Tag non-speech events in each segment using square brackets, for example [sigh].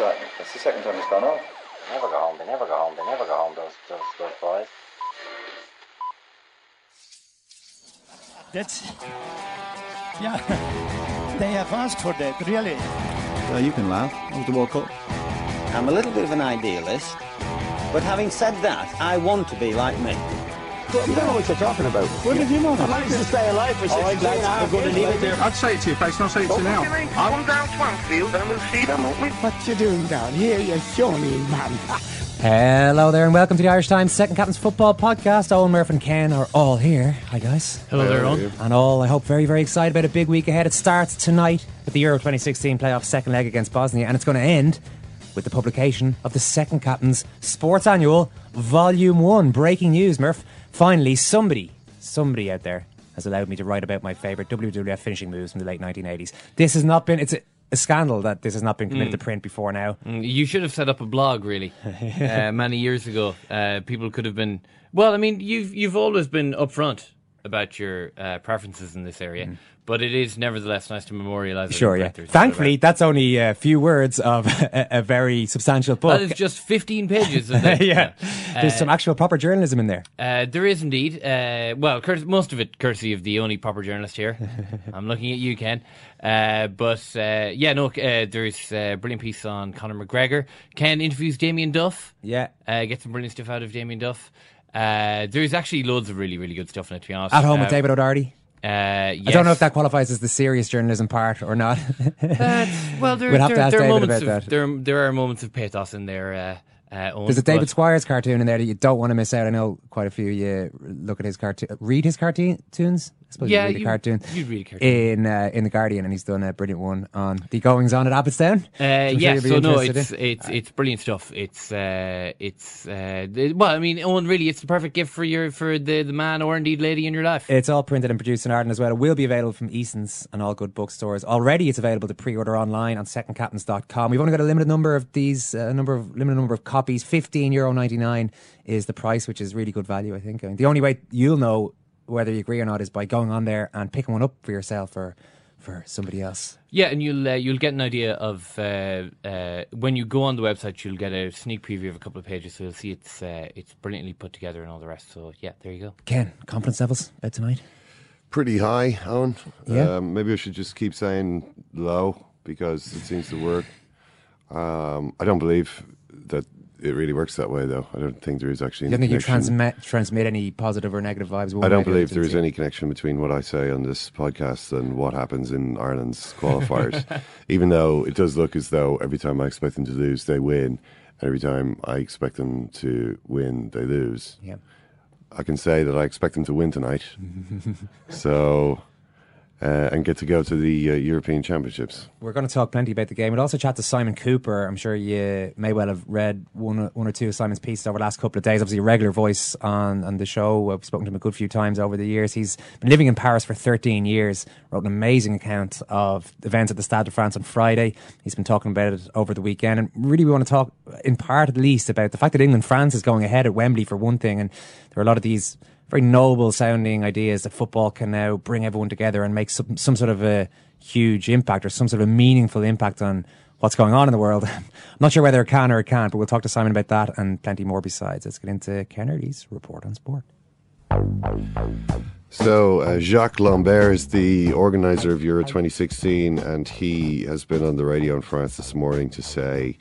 that? That's the second time it's gone off. They never go home. They never go home. They never go home. Those those those boys. That's yeah. [laughs] They have asked for that, really. Uh, you can laugh. It was the World Cup. I'm a little bit of an idealist, but having said that, I want to be like me. You don't know what you're talking about. What did you know? I managed to stay alive for 16 lads, and a I'm going to leave it there. I'd say it to your face, and I'll say it to you now. Come down Swansfield and we'll see them, won't we? What you doing down here, you shawny man? Hello there, and welcome to the Irish Times Second Captain's Football Podcast. Eoin, Murph, and Ken are all here. Hi, guys. Hello there, Eoin. And all, I hope, very, very excited about a big week ahead. It starts tonight with the Euro 2016 playoff second leg against Bosnia, and it's going to end with the publication of the Second Captain's Sports Annual, Volume 1. Breaking news, Murph. Finally, somebody, somebody out there has allowed me to write about my favourite WWF finishing moves from the late 1980s. This has not been, it's a, a scandal that this has not been committed to print before now. Mm, You should have set up a blog, really, [laughs] uh, many years ago. Uh, people could have been. Well, I mean, you've you've always been upfront about your uh, preferences in this area, but it is nevertheless nice to memorialise. it. Sure, yeah. Thankfully, that's only a few words of [laughs] a, a very substantial book. that is just fifteen pages. Of it. [laughs] yeah. There's some actual proper journalism in there. Uh, there is indeed. Uh, well, cur- most of it courtesy of the only proper journalist here. [laughs] I'm looking at you, Ken. Uh, but uh, yeah, no, uh, there's a brilliant piece on Conor McGregor. Ken interviews Damien Duff. Yeah. Uh, get some brilliant stuff out of Damien Duff. Uh, there's actually loads of really, really good stuff in it, to be honest. At home uh, with David O'Doherty. Uh, I don't know if that qualifies as the serious journalism part or not. well, [laughs] there, We'll have there, to ask there are David moments about of, that. There, there are moments of pathos in there. Uh, uh, Eoin, There's a David but- Squires cartoon in there that you don't want to miss out. I know quite a few of you look at his cartoon, read his cartoons. I suppose Yeah, you read a cartoon. you'd read a cartoon. in uh, in the Guardian, and he's done a brilliant one on the goings on at Abbotstown. Uh, I'm sure yeah, so no, it's in. it's it's brilliant stuff. It's uh, it's uh, well, I mean, Eoin, really, it's the perfect gift for your for the, the man or indeed lady in your life. It's all printed and produced in Ireland as well. It will be available from Eason's and all good bookstores. Already it's available to pre-order online on secondcaptains.com. We've only got a limited number of these, a number of limited number of copies. Fifteen euro ninety nine is the price, which is really good value. I think. I mean, the only way you'll know whether you agree or not is by going on there and picking one up for yourself or for somebody else. Yeah, and you'll uh, you'll get an idea of uh, uh, when you go on the website. You'll get a sneak preview of a couple of pages, so you'll see it's uh, it's brilliantly put together and all the rest. So yeah, there you go. Ken, confidence levels out tonight. pretty high, Eoin. Yeah. Um, maybe I should just keep saying low because it seems to work. Um, I don't believe that it really works that way, though. I don't think there is actually You any don't think you transmit transmit any positive or negative vibes? I don't believe there is any connection between what I say on this podcast and what happens in Ireland's qualifiers. [laughs] Even though it does look as though every time I expect them to lose, they win, and every time I expect them to win, they lose. Yeah. I can say that I expect them to win tonight. [laughs] so, uh, and get to go to the uh, European Championships. We're going to talk plenty about the game. We'll also chat to Simon Kuper. I'm sure you may well have read one, one or two of Simon's pieces over the last couple of days. Obviously, a regular voice on, on the show. I've spoken to him a good few times over the years. He's been living in Paris for 13 years. Wrote an amazing account of events at the Stade de France on Friday. He's been talking about it over the weekend. And really, we want to talk, in part at least, about the fact that England France is going ahead at Wembley for one thing. And there are a lot of these very noble sounding ideas that football can now bring everyone together and make some, some sort of a huge impact or some sort of meaningful impact on what's going on in the world. [laughs] I'm not sure whether it can or it can't, but we'll talk to Simon about that and plenty more besides. Let's get into Ken Early's report on sport. So, uh, Jacques Lambert is the organizer of Euro 2016, and he has been on the radio in France this morning to say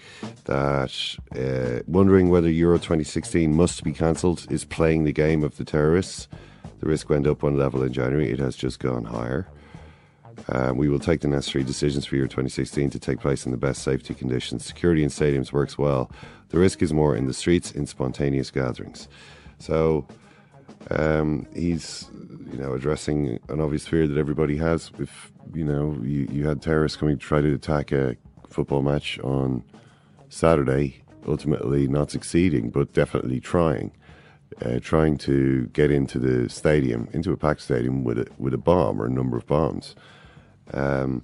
that uh, wondering whether Euro 2016 must be cancelled is playing the game of the terrorists. The risk went up one level in January, it has just gone higher. Um, we will take the necessary decisions for Euro 2016 to take place in the best safety conditions. Security in stadiums works well. The risk is more in the streets, in spontaneous gatherings. So, um, he's you know addressing an obvious fear that everybody has. If you know you, you had terrorists coming to try to attack a football match on Saturday, ultimately not succeeding, but definitely trying, uh, trying to get into the stadium, into a packed stadium with a with a bomb or a number of bombs. Um,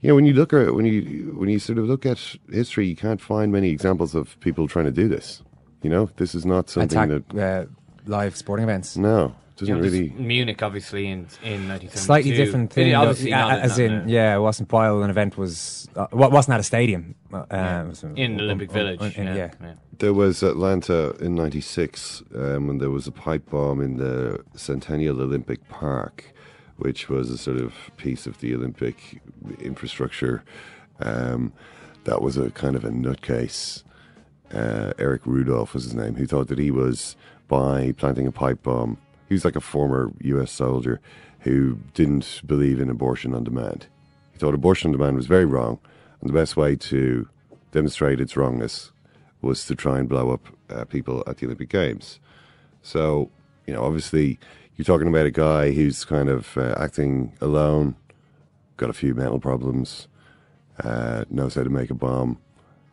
you know, when you look at when you when you sort of look at history, you can't find many examples of people trying to do this. You know, this is not something Attack that uh, live sporting events. no doesn't Yeah, really. Munich, obviously, in in 1972. Slightly different thing, Yeah, though, obviously yeah, not- as not- in, yeah, it wasn't while an event was, uh, well, it wasn't at a stadium. Uh, uh, it was, uh, in Olympic um, Village. um, yeah, yeah. yeah. There was Atlanta in '96 um, when there was a pipe bomb in the Centennial Olympic Park, which was a sort of piece of the Olympic infrastructure. Um, that was a kind of a nutcase. Uh, Eric Rudolph was his name. Who thought that he was by planting a pipe bomb. He was like a former U.S. soldier who didn't believe in abortion on demand. He thought abortion on demand was very wrong, and the best way to demonstrate its wrongness was to try and blow up uh, people at the Olympic Games. So, you know, obviously, you're talking about a guy who's kind of uh, acting alone, got a few mental problems, uh, knows how to make a bomb.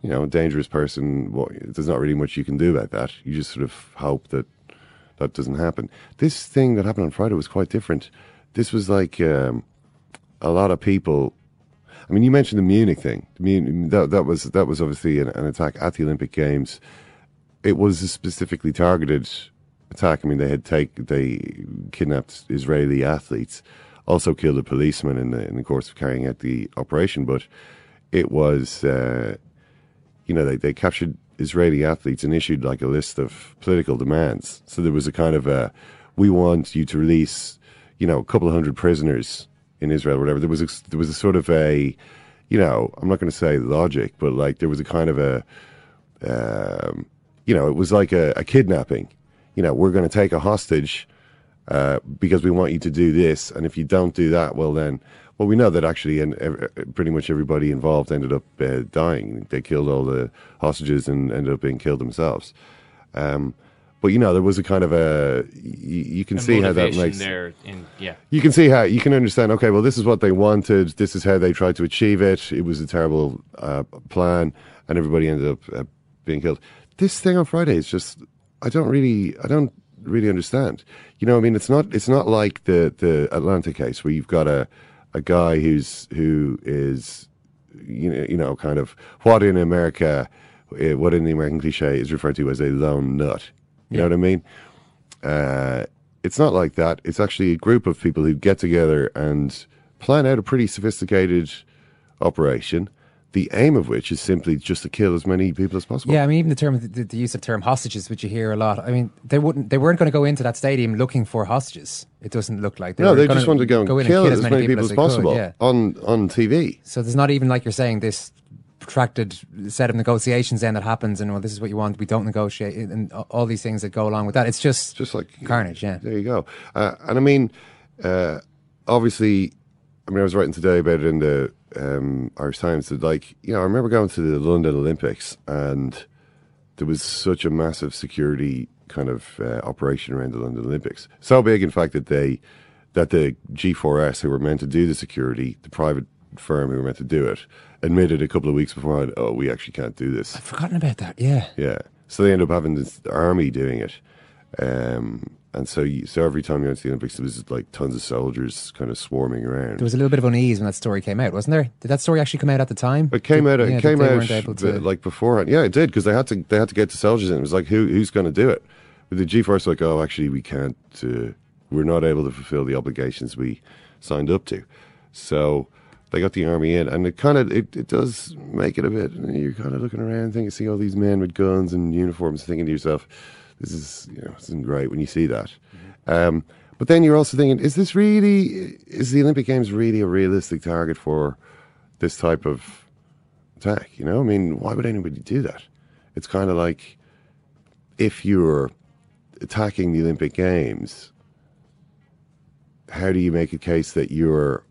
You know, a dangerous person. Well, there's not really much you can do about that. You just sort of hope that that doesn't happen. This thing that happened on Friday was quite different. This was like um, a lot of people. I mean, you mentioned the Munich thing. That, that was that was obviously an, an attack at the Olympic Games. It was a specifically targeted attack. I mean, they had take they kidnapped Israeli athletes, also killed a policeman in the in the course of carrying out the operation. But it was, uh, you know, they they captured Israeli athletes and issued like a list of political demands. So there was a kind of a, we want you to release, you know, a couple of hundred prisoners in Israel, or whatever. There was a, there was a sort of a, you know, I'm not going to say logic, but like there was a kind of a, um, you know, it was like a, a kidnapping. You know, we're going to take a hostage uh, because we want you to do this, and if you don't do that, well then, well we know that actually, and pretty much everybody involved ended up uh, dying. They killed all the hostages and ended up being killed themselves. Um, but you know, there was a kind of a you, you can A see how that makes there. In, yeah. you can see how you can understand. Okay, well, this is what they wanted. This is how they tried to achieve it. It was a terrible uh, plan, and everybody ended up uh, being killed. This thing on Friday is just I don't really I don't really understand. You know, I mean, it's not it's not like the the Atlanta case where you've got a a guy who's who is you know you know kind of what in America uh, what in the American cliche is referred to as a lone nut. You know what I mean? Uh, it's not like that. It's actually a group of people who get together and plan out a pretty sophisticated operation. The aim of which is simply just to kill as many people as possible. Yeah, I mean, even the term, the, the use of term hostages, which you hear a lot. I mean, they wouldn't, they weren't going to go into that stadium looking for hostages. It doesn't look like. no, were they just want to go and in kill and as many people as, they could, possible yeah. on on TV. So there's not even like you're saying this protracted set of negotiations then that happens, and well, this is what you want. We don't negotiate, and all these things that go along with that. It's just just like carnage. Yeah. There you go. Uh, and I mean, uh, obviously, I mean, I was writing today about it in the um, Irish Times that, like, you know, I remember going to the London Olympics and there was such a massive security kind of uh, operation around the London Olympics. So big, in fact, that they that the G4S, who were meant to do the security, the private firm who were meant to do it, admitted a couple of weeks before, oh, we actually can't do this. I've forgotten about that. Yeah. Yeah. So they end up having this army doing it. Um, and so, you, so every time you went to the Olympics, there was like tons of soldiers kind of swarming around. There was a little bit of unease when that story came out, wasn't there? Did that story actually come out at the time? It came out. Yeah, It came out to- like beforehand. Yeah, it did because they had to. They had to get the soldiers in. It was like who who's going to do it? But the G4S like, oh, actually, we can't. Uh, we're not able to fulfill the obligations we signed up to. So they got the army in, and it kind of it, it does make it a bit. You're kind of looking around, thinking, see all these men with guns and uniforms, thinking to yourself, this is you know isn't great when you see that. Um, but then you're also thinking, is this really, is the Olympic Games really a realistic target for this type of attack? You know, I mean, why would anybody do that? It's kind of like if you're attacking the Olympic Games, how do you make a case that you're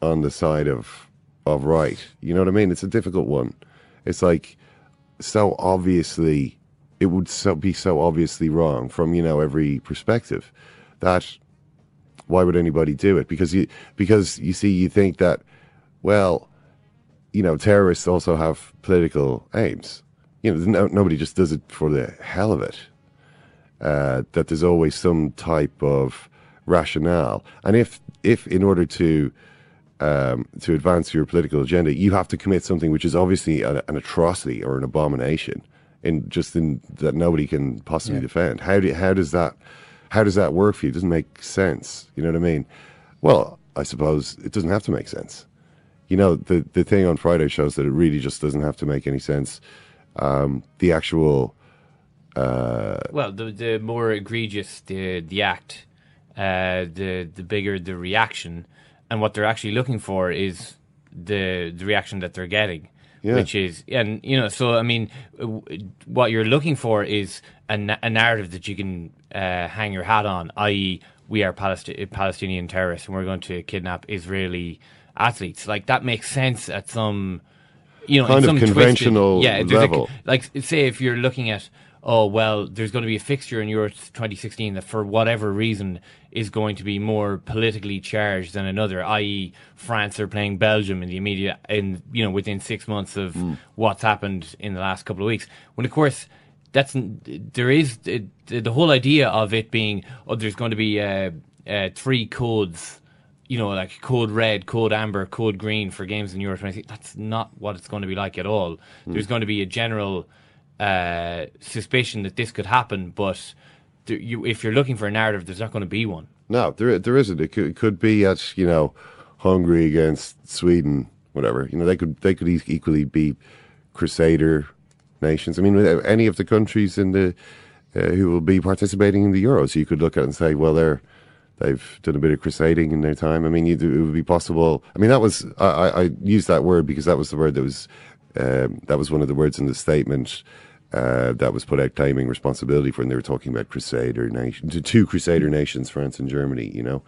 on the side of of right? You know what I mean? It's a difficult one. It's like so obviously it would so be so obviously wrong from you know every perspective that why would anybody do it? Because you because you see you think that well you know terrorists also have political aims. You know no, nobody just does it for the hell of it. Uh, that there's always some type of rationale, and if if in order to um, to advance your political agenda, you have to commit something which is obviously an, an atrocity or an abomination, in just in that nobody can possibly Yeah. defend. How do how does that how does that work for you? It doesn't make sense. You know what I mean? Well, I suppose it doesn't have to make sense. You know, the the thing on Friday shows that it really just doesn't have to make any sense. Um, the actual uh, Well, the the more egregious the the act, uh, the the bigger the reaction, and what they're actually looking for is the the reaction that they're getting, Yeah. which is and you know so I mean, what you're looking for is a, na- a narrative that you can uh, hang your hat on, i.e., we are Palesti- Palestinian terrorists and we're going to kidnap Israeli athletes. Like that makes sense at some. You know, in Kind of some twisted- conventional yeah, level. like say if you're looking at oh well there's going to be a fixture in Euro 2016 that for whatever reason is going to be more politically charged than another i.e. France are playing Belgium in the immediate in you know within 6 months of Hmm. what's happened in the last couple of weeks when of course that's there is the, the whole idea of it being oh there's going to be uh, uh, three codes you know, like code red, code amber, code green for games in Euro 20. That's not what it's going to be like at all. Hmm. There's going to be a general uh, suspicion that this could happen, but you, if you're looking for a narrative, there's not going to be one. No, there there isn't. It could, it could be at you know Hungary against Sweden, whatever. You know, they could they could equally be Crusader nations. I mean, any of the countries in the uh, who will be participating in the Euros, you could look at and say, well, they're they've done a bit of crusading in their time. I mean, it would be possible. I mean, that was I, I I used that word because that was the word that was um, that was one of the words in the statement. Uh, that was put out claiming responsibility for, and they were talking about Crusader nation, to two Crusader nations, France and Germany. You know,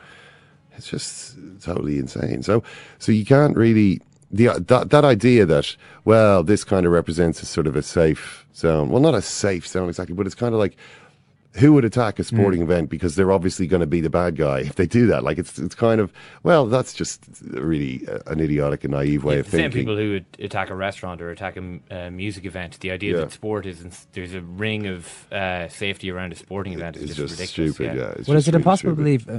it's just totally insane. So, so you can't really the that that idea that well, this kind of represents a sort of a safe zone. Well, not a safe zone exactly, but it's kind of like who would attack a sporting event because they're obviously going to be the bad guy if they do that. Like it's it's kind of well, that's just really uh, an idiotic and naive way of the same thinking. people who would attack a restaurant or attack a music event. The idea Yeah. that sport is there's a ring of uh, safety around a sporting event is It's just, just ridiculous. stupid. Yeah, it's well, is just it really impossible to believe? Uh,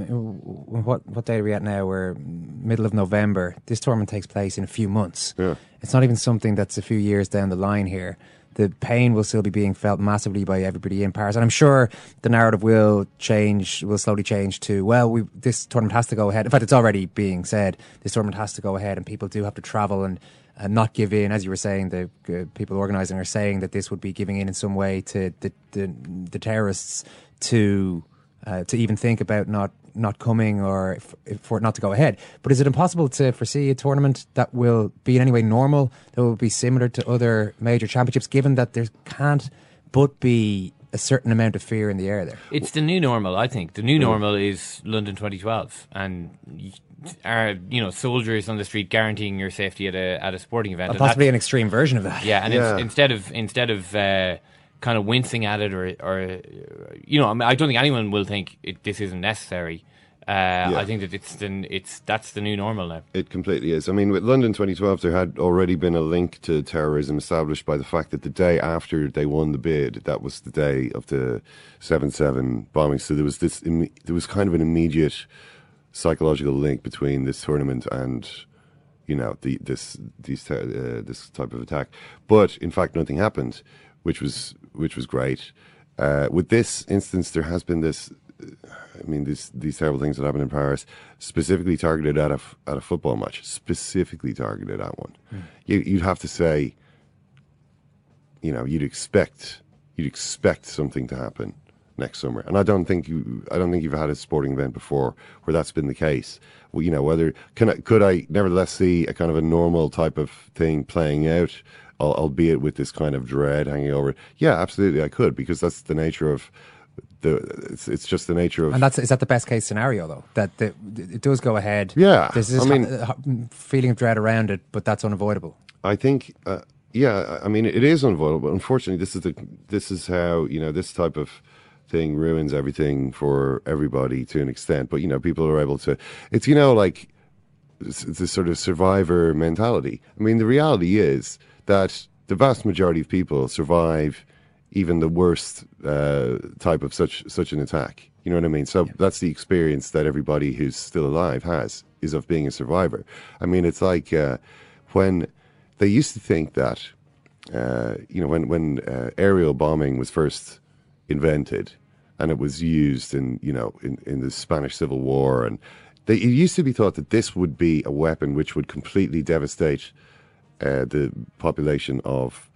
what what day are we at now? We're middle of November. This tournament takes place in a few months. Yeah. It's not even something that's a few years down the line here. The pain will still be being felt massively by everybody in Paris, and I'm sure the narrative will change, will slowly change to well, we this tournament has to go ahead. In fact, it's already being said this tournament has to go ahead, and people do have to travel and. And not give in, as you were saying. The uh, people organising are saying that this would be giving in in some way to the the, the terrorists to uh, to even think about not not coming or f- for it not to go ahead. But is it impossible to foresee a tournament that will be in any way normal, that will be similar to other major championships, given that there can't but be a certain amount of fear in the air there? It's the new normal, I think. The new normal is London 2012, and y- are you know soldiers on the street guaranteeing your safety at a at a sporting event. Or And possibly an extreme version of that. Yeah, and Yeah. It's, instead of instead of uh, kind of wincing at it, or or you know, I, mean, I don't think anyone will think it, this isn't necessary. Uh, I think that it's the, it's that's the new normal now. It completely is. I mean, with London 2012, there had already been a link to terrorism established by the fact that the day after they won the bid, that was the day of the 7-7 bombing. So there was this, there was kind of an immediate psychological link between this tournament and, you know, the this these ter- uh, this type of attack. But in fact, nothing happened, which was which was great. Uh, with this instance, there has been this I mean, these these terrible things that happened in Paris, specifically targeted at a at a football match, specifically targeted at one. You, you'd have to say, you know, you'd expect you'd expect something to happen next summer. And I don't think you, I don't think you've had a sporting event before where that's been the case. Well, you know, whether can I, could I nevertheless see a kind of a normal type of thing playing out, albeit with this kind of dread hanging over it? Yeah, absolutely, I could because that's the nature of the. It's, it's just the nature of. And that's is that the best case scenario though that the, it does go ahead. Yeah, there's this I mean- feeling of dread around it, but that's unavoidable. I think, uh, yeah, I I mean, it is unavoidable. Unfortunately, this is the this is how you know this type of thing ruins everything for everybody to an extent. But you know, people are able to. It's you know like it's, it's this sort of survivor mentality. I mean, the reality is that the vast majority of people survive even the worst uh, type of such such an attack. You know what I mean? So that's the experience that everybody who's still alive has is of being a survivor. I mean, it's like uh, when they used to think that uh, you know when when uh, aerial bombing was first invented and it was used in you know in, in the Spanish Civil War and they, it used to be thought that this would be a weapon which would completely devastate uh, the population of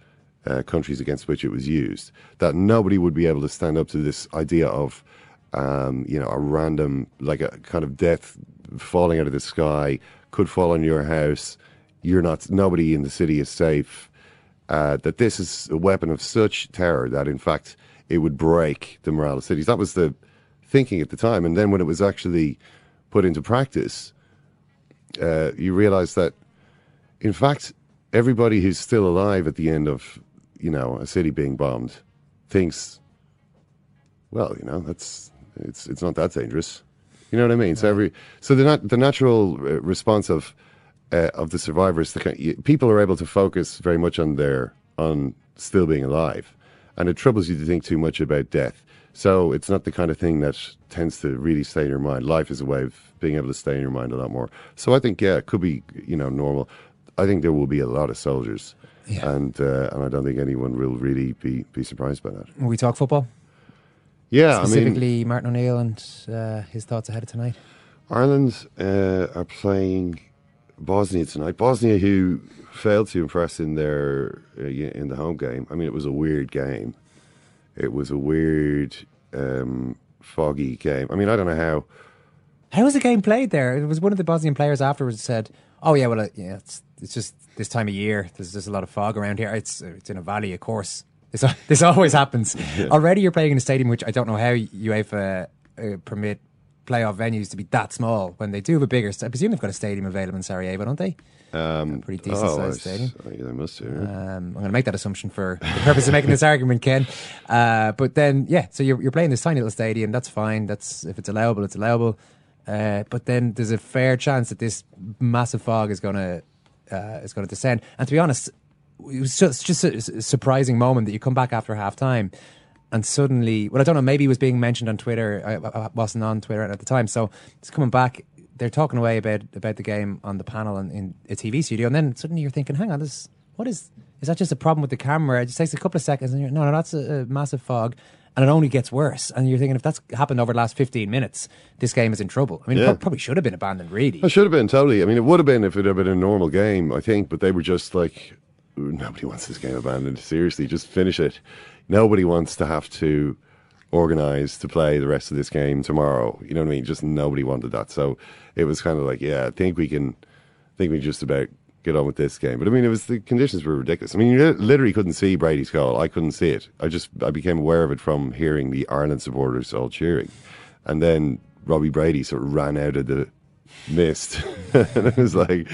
uh, countries against which it was used. That nobody would be able to stand up to this idea of, um, you know, a random, like a kind of death falling out of the sky could fall on your house. You're not. Nobody in the city is safe. Uh, that this is a weapon of such terror that, in fact, it would break the morale of cities. That was the thinking at the time. And then when it was actually put into practice, uh, you realize that, in fact, everybody who's still alive at the end of, you know, a city being bombed thinks, well, you know, that's it's it's not that dangerous. You know what I mean? So every so the nat- the natural uh, response of uh, of the survivors, the kind people are able to focus very much on their on still being alive, and it troubles you to think too much about death. So it's not the kind of thing that tends to really stay in your mind. Life is a way of being able to stay in your mind a lot more. So I think yeah, it could be you know normal. I think there will be a lot of soldiers, and uh, and I don't think anyone will really be be surprised by that. Will we talk football? Yeah, I mean, specifically Martin O'Neill and uh, his thoughts ahead of tonight. Ireland uh, are playing Bosnia tonight. Bosnia, who failed to impress in their uh, in the home game. I mean, it was a weird game. It was a weird, um, foggy game. I mean, I don't know how. How was the game played there? It was one of the Bosnian players afterwards said, "Oh yeah, well, uh, yeah, it's it's just this time of year. There's just a lot of fog around here. It's it's in a valley, of course. [laughs] This this always happens. [laughs] Already, you're playing in a stadium which I don't know how UEFA uh, permit playoff venues to be that small when they do have a bigger. I presume they've got a stadium available in Sarajevo, don't they? Um, pretty decent oh, sized stadium. oh, yeah, they must yeah. Um, I'm going to make that assumption for the purpose of making this argument, Ken. Uh, but then, yeah, so you're, you're playing this tiny little stadium. That's fine. That's if it's allowable, it's allowable. Uh, but then there's a fair chance that this massive fog is going to uh, is going to descend. And to be honest, it was just just a, a surprising moment that you come back after half time. And suddenly, well, I don't know. Maybe it was being mentioned on Twitter. I, I wasn't on Twitter at the time, so it's coming back. They're talking away about about the game on the panel and in a TV studio, and then suddenly you're thinking, "Hang on, this what is is that just a problem with the camera? It just takes a couple of seconds, and you're no, no, that's a, a massive fog, and it only gets worse. And you're thinking, if that's happened over the last 15 minutes, this game is in trouble. I mean, it Yeah. prob- probably should have been abandoned, really. It should have been totally. I mean, it would have been if it had been a normal game, I think. But they were just like, nobody wants this game abandoned. Seriously, just finish it. Nobody wants to have to organize to play the rest of this game tomorrow. You know what I mean? Just nobody wanted that. So it was kind of like, yeah, I think we can. I think we just about get on with this game. But I mean, it was the conditions were ridiculous. I mean, you literally couldn't see Brady's goal. I couldn't see it. I just I became aware of it from hearing the Ireland supporters all cheering, and then Robbie Brady sort of ran out of the mist, [laughs] and it was like,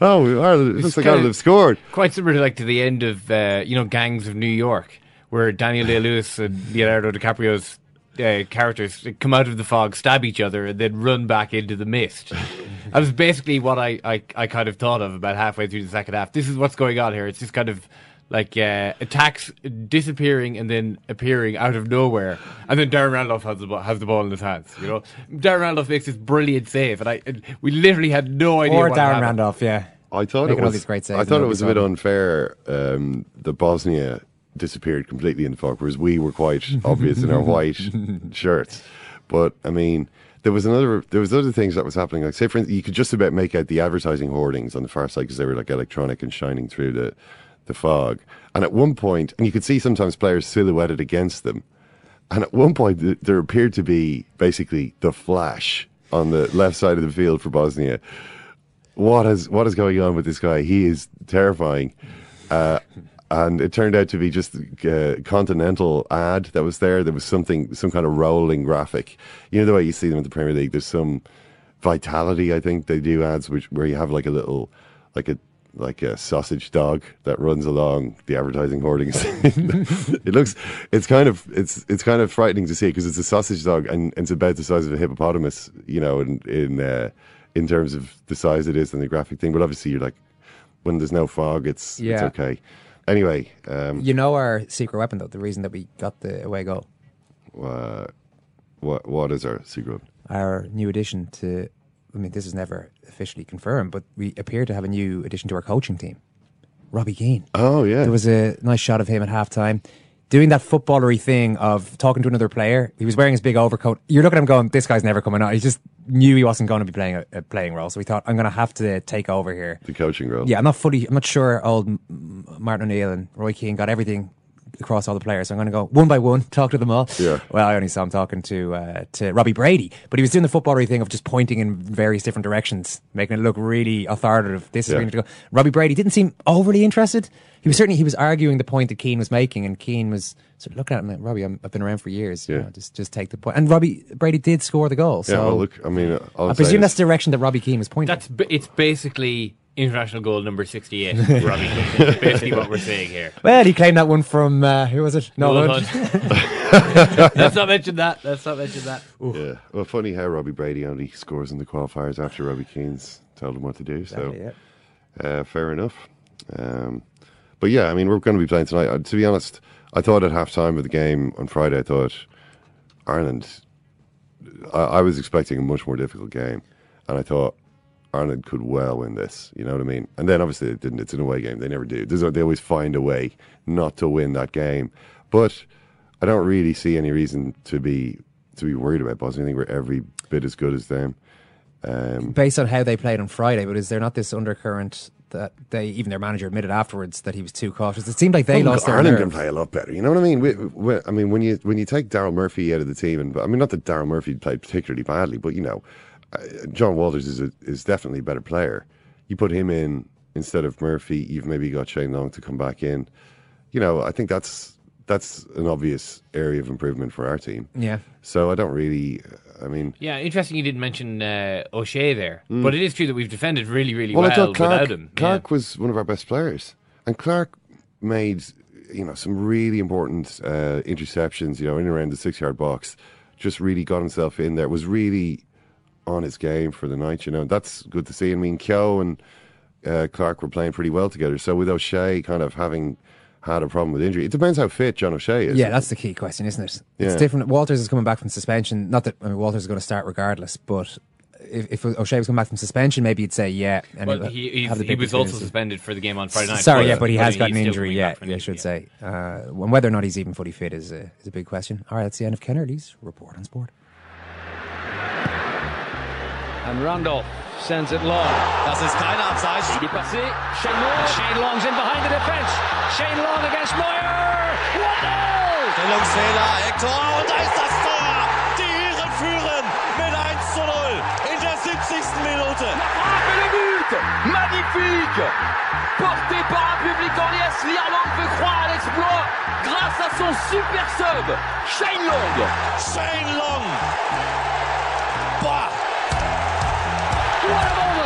oh, Ireland, it looks like Ireland have scored. Quite similar to like to the end of uh, you know Gangs of New York, where Daniel Day Lewis and Leonardo DiCaprio's uh, characters come out of the fog, stab each other, and then run back into the mist. [laughs] that was basically what I, I, I kind of thought of about halfway through the second half. This is what's going on here. It's just kind of like uh, attacks disappearing and then appearing out of nowhere, and then Darren Randolph has the ball, has the ball in his hands. You know, Darren Randolph makes this brilliant save, and I and we literally had no idea. or what Darren happened. Randolph, yeah. I thought Making it was. these great I thought it was a bit unfair um, that Bosnia disappeared completely in the fog, whereas we were quite obvious in our white [laughs] shirts. But I mean, there was another. There was other things that was happening. Like say, for instance, you could just about make out the advertising hoardings on the far side because they were like electronic and shining through the the fog. And at one point, and you could see sometimes players silhouetted against them. And at one point, th- there appeared to be basically the flash on the left side of the field for Bosnia. What is what is going on with this guy? He is terrifying. Uh, and it turned out to be just a continental ad that was there. There was something, some kind of rolling graphic. You know the way you see them in the Premier League. There's some vitality. I think they do ads which where you have like a little, like a like a sausage dog that runs along the advertising hoardings. [laughs] it looks, it's kind of, it's it's kind of frightening to see because it's a sausage dog and, and, it's about the size of a hippopotamus. You know, in in uh, in terms of the size it is and the graphic thing. But obviously, you're like when there's no fog, it's yeah. it's okay. Anyway, um, you know our secret weapon though. The reason that we got the away goal. Uh, what what is our secret? Weapon? Our new addition to. I mean, this is never officially confirmed, but we appear to have a new addition to our coaching team. Robbie Keane. Oh yeah, there was a nice shot of him at halftime doing that footballery thing of talking to another player. He was wearing his big overcoat. You're looking at him going, "This guy's never coming out." He just knew he wasn't going to be playing a, a playing role, so he thought, "I'm going to have to take over here." The coaching role. Yeah, I'm not fully. I'm not sure. Old Martin O'Neill and Roy Keane got everything across all the players. So I'm going to go one by one, [laughs] talk to them all. Yeah. Well, I only saw him talking to uh, to Robbie Brady, but he was doing the footballery thing of just pointing in various different directions, making it look really authoritative. This is yeah. where you need to go. Robbie Brady didn't seem overly interested. He was certainly he was arguing the point that Keane was making, and Keane was sort of looking at him like, Robbie, i have been around for years. Yeah. You know, just just take the point. And Robbie Brady did score the goal. So yeah, well, look, I mean, I presume that's the direction that Robbie Keane was pointing. That's it's basically international goal number 68 [laughs] Robbie basically what we're saying here. Well he claimed that one from uh, who was it? No [laughs] let's not mention that. Let's not mention that. Ooh. yeah. Well funny how Robbie Brady only scores in the qualifiers after Robbie Keane's told him what to do exactly, so yeah. uh, fair enough. Um, but yeah I mean we're going to be playing tonight. Uh, to be honest I thought at half time of the game on Friday I thought Ireland I, I was expecting a much more difficult game and I thought Ireland could well win this. You know what I mean? And then obviously it didn't. It's an away game. They never do. They always find a way not to win that game. But I don't really see any reason to be to be worried about Bosnia. I think we're every bit as good as them. Um, Based on how they played on Friday, but is there not this undercurrent that they even their manager admitted afterwards that he was too cautious? It seemed like they well, lost their Ireland can play a lot better. You know what I mean? We, we, I mean when you when you take Daryl Murphy out of the team, and I mean not that Daryl Murphy played particularly badly, but you know Jon Walters is a, is definitely a better player. You put him in instead of Murphy, you've maybe got Shane Long to come back in. You know, I think that's that's an obvious area of improvement for our team. Yeah. So I don't really. I mean. Yeah, interesting. You didn't mention uh, O'Shea there, mm. but it is true that we've defended really, really well, well I thought Clark, without him. Clark yeah. was one of our best players, and Clark made you know some really important uh, interceptions. You know, in around the six yard box, just really got himself in there. Was really on his game for the night. You know, that's good to see. I mean, Keogh and uh, Clark were playing pretty well together. So with O'Shea kind of having had a problem with injury, it depends how fit John O'Shea is. Yeah, that's the key question, isn't it? It's different. Walters is coming back from suspension. Not that I mean, Walters is going to start regardless, but. If, if O'Shea was coming back from suspension, maybe you'd say yeah. And well, he, he was also suspended for the game on Friday night. Sorry, yeah, but he has got an injury. Yeah, I should yeah. say. Uh, whether or not he's even fully fit is a, is a big question. All right, that's the end of Ken Early's report on sport. And Randolph sends it long. Das ist keine Abseits. Il est passé. Shane Long. Shane Long's in behind the defense. Shane Long against Neuer. What Stellungsfehler. Hector. Und da ist das Tor. Die Iren führen mit 1 zu 0 in der 70. Minute. La le but. Magnifique. Porté par un public en liesse, l'Irlande peut croire à l'exploit grâce à son super sub, Shane Long. Shane Long. What a moment!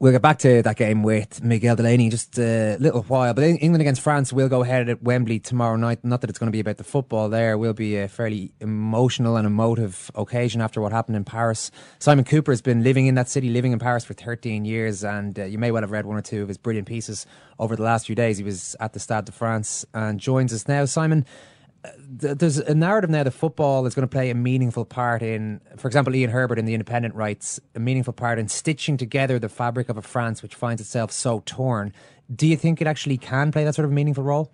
We'll get back to that game with Miguel Delaney in just a little while. But England against France will go ahead at Wembley tomorrow night. Not that it's going to be about the football there. It will be a fairly emotional and emotive occasion after what happened in Paris. Simon Kuper has been living in that city, living in Paris for 13 years. And uh, you may well have read one or two of his brilliant pieces over the last few days. He was at the Stade de France and joins us now. Simon, there's a narrative now that football is going to play a meaningful part in, for example, Ian Herbert in The Independent writes, a meaningful part in stitching together the fabric of a France which finds itself so torn. Do you think it actually can play that sort of meaningful role?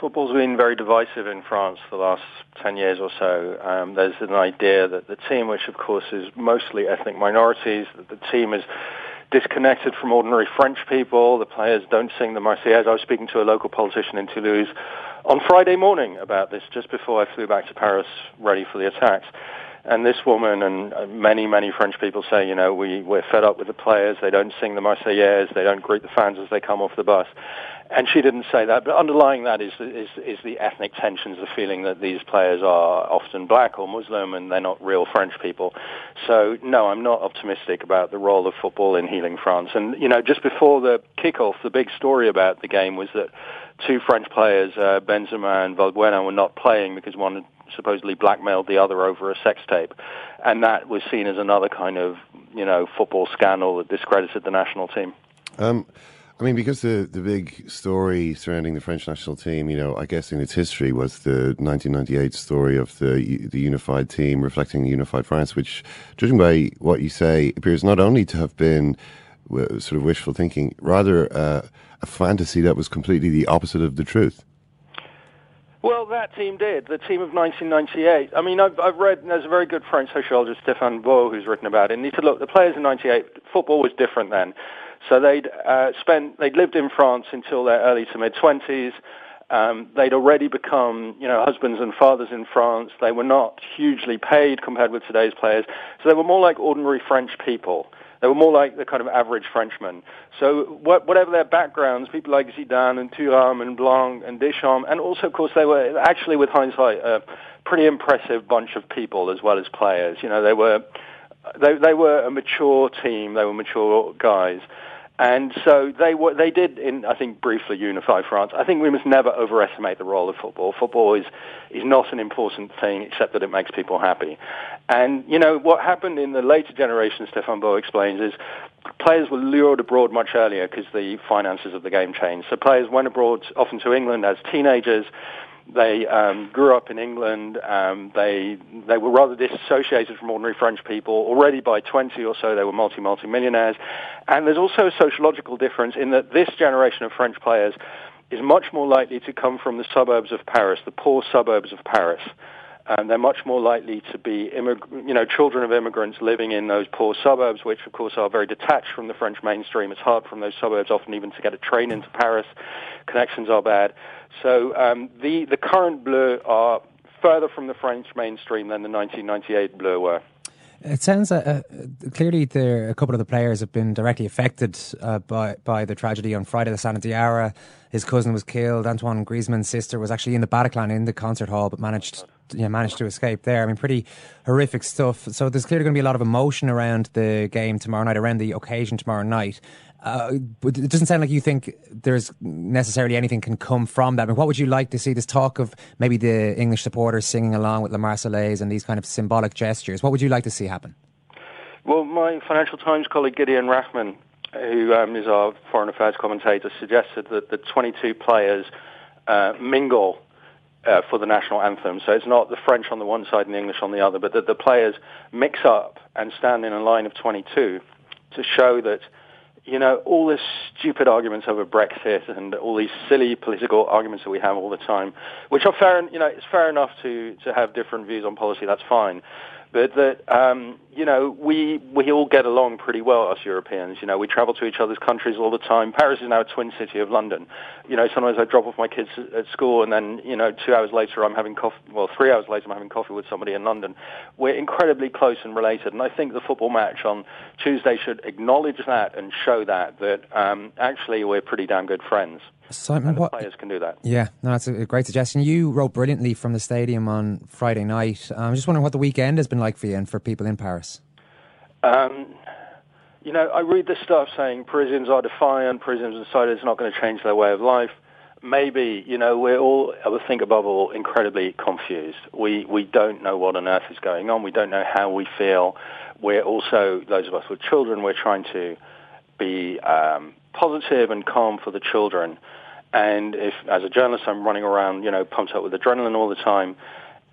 Football's been very divisive in France the last 10 years or so. Um, there's an idea that the team, which of course is mostly ethnic minorities, that the team is disconnected from ordinary French people. The players don't sing the Marseillaise. I was speaking to a local politician in Toulouse on Friday morning about this, just before I flew back to Paris, ready for the attacks. And this woman and many, many French people say, you know, we, we're fed up with the players. They don't sing the Marseillaise. They don't greet the fans as they come off the bus. And she didn't say that, but underlying that is, is, is the ethnic tensions, the feeling that these players are often black or Muslim and they're not real French people. So, no, I'm not optimistic about the role of football in healing France. And, you know, just before the kickoff, the big story about the game was that two French players, uh, Benzema and Valbuena, were not playing because one supposedly blackmailed the other over a sex tape, and that was seen as another kind of you know football scandal that discredited the national team. Um, I mean, because the, the big story surrounding the French national team, you know, I guess in its history was the 1998 story of the the unified team reflecting the unified France, which, judging by what you say, appears not only to have been sort of wishful thinking, rather uh, a fantasy that was completely the opposite of the truth. Well, that team did. The team of 1998. I mean, I've, I've read, there's a very good French sociologist, Stéphane Beaud, who's written about it, and he said, look, the players in 98, football was different then. So they'd uh, spent, they'd lived in France until their early to mid-20s. Um, they'd already become, you know, husbands and fathers in France. They were not hugely paid compared with today's players. So they were more like ordinary French people. They were more like the kind of average Frenchman. So what, whatever their backgrounds, people like Zidane and Thuram and Blanc and Deschamps, and also, of course, they were actually, with hindsight, a pretty impressive bunch of people as well as players. You know, they were they they were a mature team. They were mature guys. And so they were, they did, in, I think, briefly unify France. I think we must never overestimate the role of football. Football is, is not an important thing except that it makes people happy. And, you know, what happened in the later generation, Stéphane Beaud explains, is players were lured abroad much earlier because the finances of the game changed. So players went abroad, often to England as teenagers, they um, grew up in England. Um, they they were rather disassociated from ordinary French people. Already by 20 or so, they were multi multi millionaires. And there's also a sociological difference in that this generation of French players is much more likely to come from the suburbs of Paris, the poor suburbs of Paris. And they're much more likely to be, immig- you know, children of immigrants living in those poor suburbs, which of course are very detached from the French mainstream. It's hard from those suburbs often even to get a train into Paris. Connections are bad. So um, the the current Bleu are further from the French mainstream than the 1998 Bleu were. It sounds uh, uh, clearly there a couple of the players have been directly affected uh, by by the tragedy on Friday. Lassana Diarra, his cousin was killed. Antoine Griezmann's sister was actually in the Bataclan in the concert hall, but managed yeah, managed to escape there. I mean, pretty horrific stuff. So there's clearly going to be a lot of emotion around the game tomorrow night, around the occasion tomorrow night. Uh, it doesn't sound like you think there's necessarily anything can come from that. I mean, what would you like to see? This talk of maybe the English supporters singing along with La Marseillaise and these kind of symbolic gestures. What would you like to see happen? Well, my Financial Times colleague Gideon Rachman, who um, is our foreign affairs commentator, suggested that the 22 players uh, mingle uh, for the national anthem. So it's not the French on the one side and the English on the other, but that the players mix up and stand in a line of 22 to show that you know, all this stupid arguments over Brexit and all these silly political arguments that we have all the time, which are fair, you know, it's fair enough to, to have different views on policy, that's fine but that um, you know we we all get along pretty well us Europeans. You know we travel to each other's countries all the time. Paris is now a twin city of London. You know sometimes I drop off my kids at school and then you know two hours later I'm having coffee. Well, three hours later I'm having coffee with somebody in London. We're incredibly close and related, and I think the football match on Tuesday should acknowledge that and show that that um, actually we're pretty damn good friends. Simon, what players can do that? Yeah, no, that's a great suggestion. You wrote brilliantly from the stadium on Friday night. I'm just wondering what the weekend has been like for you and for people in Paris. Um, you know, I read this stuff saying Parisians are defiant, have decided it's not going to change their way of life. Maybe, you know, we're all, I would think above all, incredibly confused. We, we don't know what on earth is going on. We don't know how we feel. We're also, those of us with children, we're trying to be um, positive and calm for the children. And if, as a journalist, I'm running around, you know, pumped up with adrenaline all the time.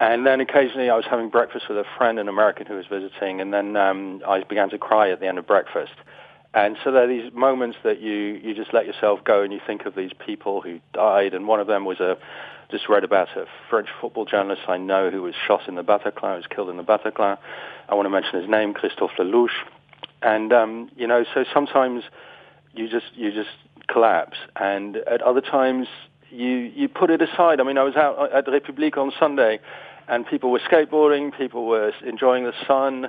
And then occasionally I was having breakfast with a friend, an American who was visiting, and then um, I began to cry at the end of breakfast. And so there are these moments that you, you just let yourself go and you think of these people who died. And one of them was a, just read about a French football journalist I know who was shot in the Bataclan, was killed in the Bataclan. I want to mention his name, Christophe Lelouch and um, you know, so sometimes you just you just collapse, and at other times you you put it aside. I mean, I was out at the République on Sunday, and people were skateboarding, people were enjoying the sun.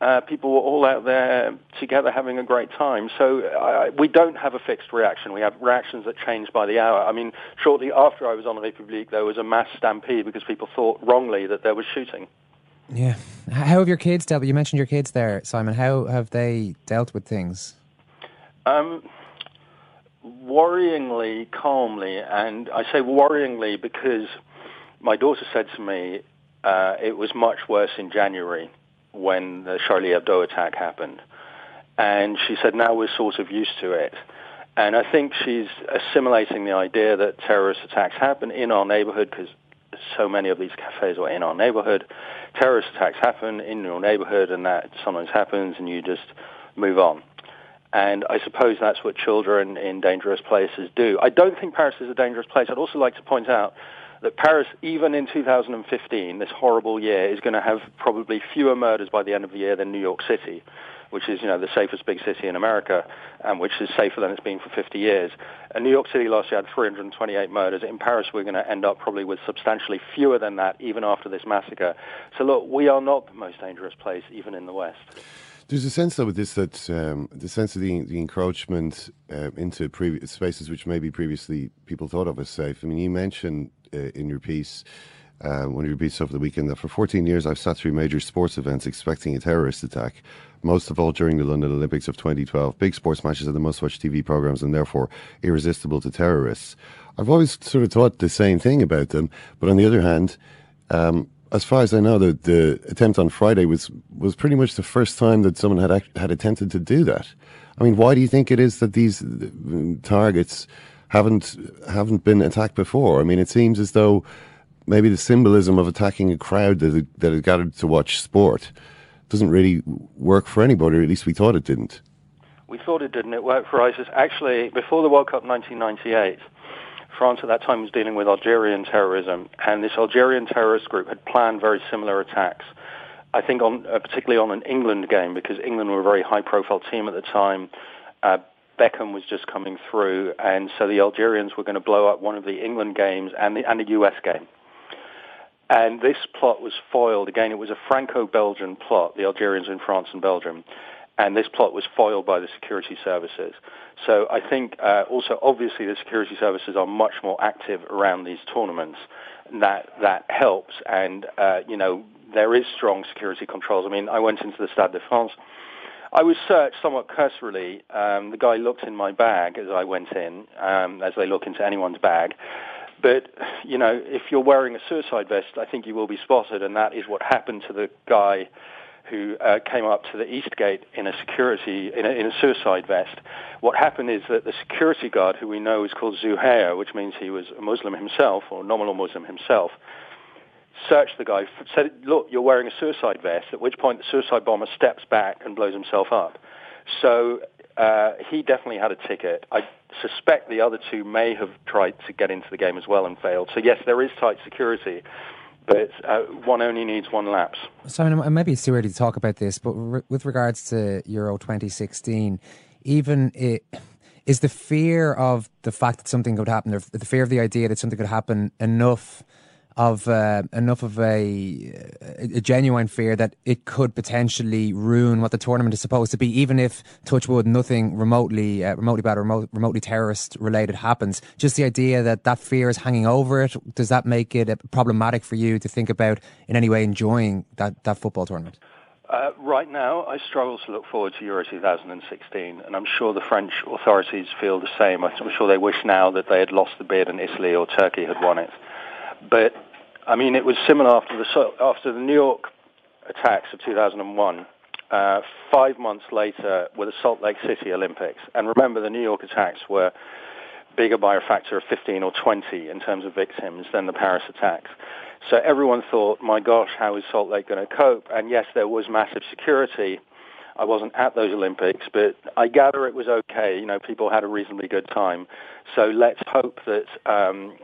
Uh, people were all out there together having a great time. So uh, we don't have a fixed reaction. We have reactions that change by the hour. I mean, shortly after I was on République, there was a mass stampede because people thought wrongly that there was shooting. Yeah. How have your kids dealt? You mentioned your kids there, Simon. How have they dealt with things? Um, worryingly calmly, and I say worryingly because my daughter said to me uh, it was much worse in January when the Charlie Hebdo attack happened, and she said now we're sort of used to it. And I think she's assimilating the idea that terrorist attacks happen in our neighborhood because so many of these cafes are in our neighborhood. Terrorist attacks happen in your neighborhood, and that sometimes happens, and you just move on. And I suppose that's what children in dangerous places do. I don't think Paris is a dangerous place. I'd also like to point out that Paris, even in 2015, this horrible year, is going to have probably fewer murders by the end of the year than New York City, which is, you know, the safest big city in America, and which is safer than it's been for 50 years. And New York City last year had 328 murders. In Paris, we're going to end up probably with substantially fewer than that, even after this massacre. So look, we are not the most dangerous place, even in the West. There's a sense, though, with this that um, the sense of the, the encroachment uh, into spaces which maybe previously people thought of as safe. I mean, you mentioned in your piece, uh, one of your over the weekend, that for 14 years I've sat through major sports events expecting a terrorist attack. Most of all during the London Olympics of 2012. Big sports matches are the most watched TV programs and therefore irresistible to terrorists. I've always sort of thought the same thing about them, but on the other hand, um, as far as I know, the, the attempt on Friday was was pretty much the first time that someone had had attempted to do that. I mean, why do you think it is that these uh, targets haven't haven't been attacked before? I mean, it seems as though maybe the symbolism of attacking a crowd that that had gathered to watch sport doesn't really work for anybody. Or at least we thought it didn't. We thought it didn't. It worked for ISIS. Actually, before the World Cup 1998 France at that time was dealing with Algerian terrorism, and this Algerian terrorist group had planned very similar attacks. I think on uh, particularly on an England game because England were a very high-profile team at the time. Uh, Beckham was just coming through, and so the Algerians were going to blow up one of the England games and the and the US game. And this plot was foiled again. It was a Franco-Belgian plot. The Algerians in France and Belgium, and this plot was foiled by the security services. So I think uh, also obviously the security services are much more active around these tournaments. That that helps, and uh, you know there is strong security controls. I mean, I went into the Stade de France. I was searched somewhat cursorily. Um, the guy looked in my bag as I went in, um, as they look into anyone's bag. But you know, if you're wearing a suicide vest, I think you will be spotted, and that is what happened to the guy who uh, came up to the east gate in a security in a, in a suicide vest. What happened is that the security guard, who we know is called Zuhair, which means he was a Muslim himself or nominal Muslim himself, searched the guy, said, "Look, you're wearing a suicide vest." At which point the suicide bomber steps back and blows himself up. So uh, he definitely had a ticket. I suspect the other two may have tried to get into the game as well and failed. So yes, there is tight security but uh, one only needs one lapse. Simon, maybe it's too early to talk about this, but re- with regards to Euro 2016, even it, is the fear of the fact that something could happen, the fear of the idea that something could happen enough of uh, enough of a, a genuine fear that it could potentially ruin what the tournament is supposed to be, even if Touchwood nothing remotely uh, remotely bad or remote, remotely terrorist related happens. Just the idea that that fear is hanging over it does that make it uh, problematic for you to think about in any way enjoying that that football tournament? Uh, right now, I struggle to look forward to Euro 2016, and I'm sure the French authorities feel the same. I'm sure they wish now that they had lost the bid and Italy or Turkey had won it. But I mean, it was similar after the after the New York attacks of 2001. Uh, five months later, were the Salt Lake City Olympics, and remember, the New York attacks were bigger by a factor of 15 or 20 in terms of victims than the Paris attacks. So everyone thought, my gosh, how is Salt Lake going to cope? And yes, there was massive security. I wasn't at those Olympics, but I gather it was okay. You know, people had a reasonably good time. So let's hope that um,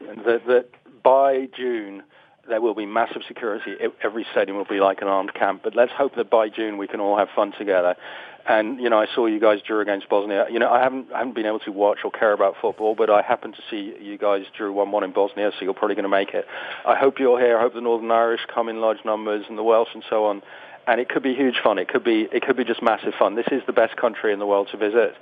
that, that by June, there will be massive security. Every stadium will be like an armed camp. But let's hope that by June we can all have fun together. and you know, I saw you guys drew against Bosnia. You know, I haven't I haven't been able to watch or care about football, but I happened to see you guys drew one-one in Bosnia, so you're probably going to make it. I hope you're here. I hope the Northern Irish come in large numbers, and the Welsh and so on. And it could be huge fun. It could be it could be just massive fun. This is the best country in the world to visit.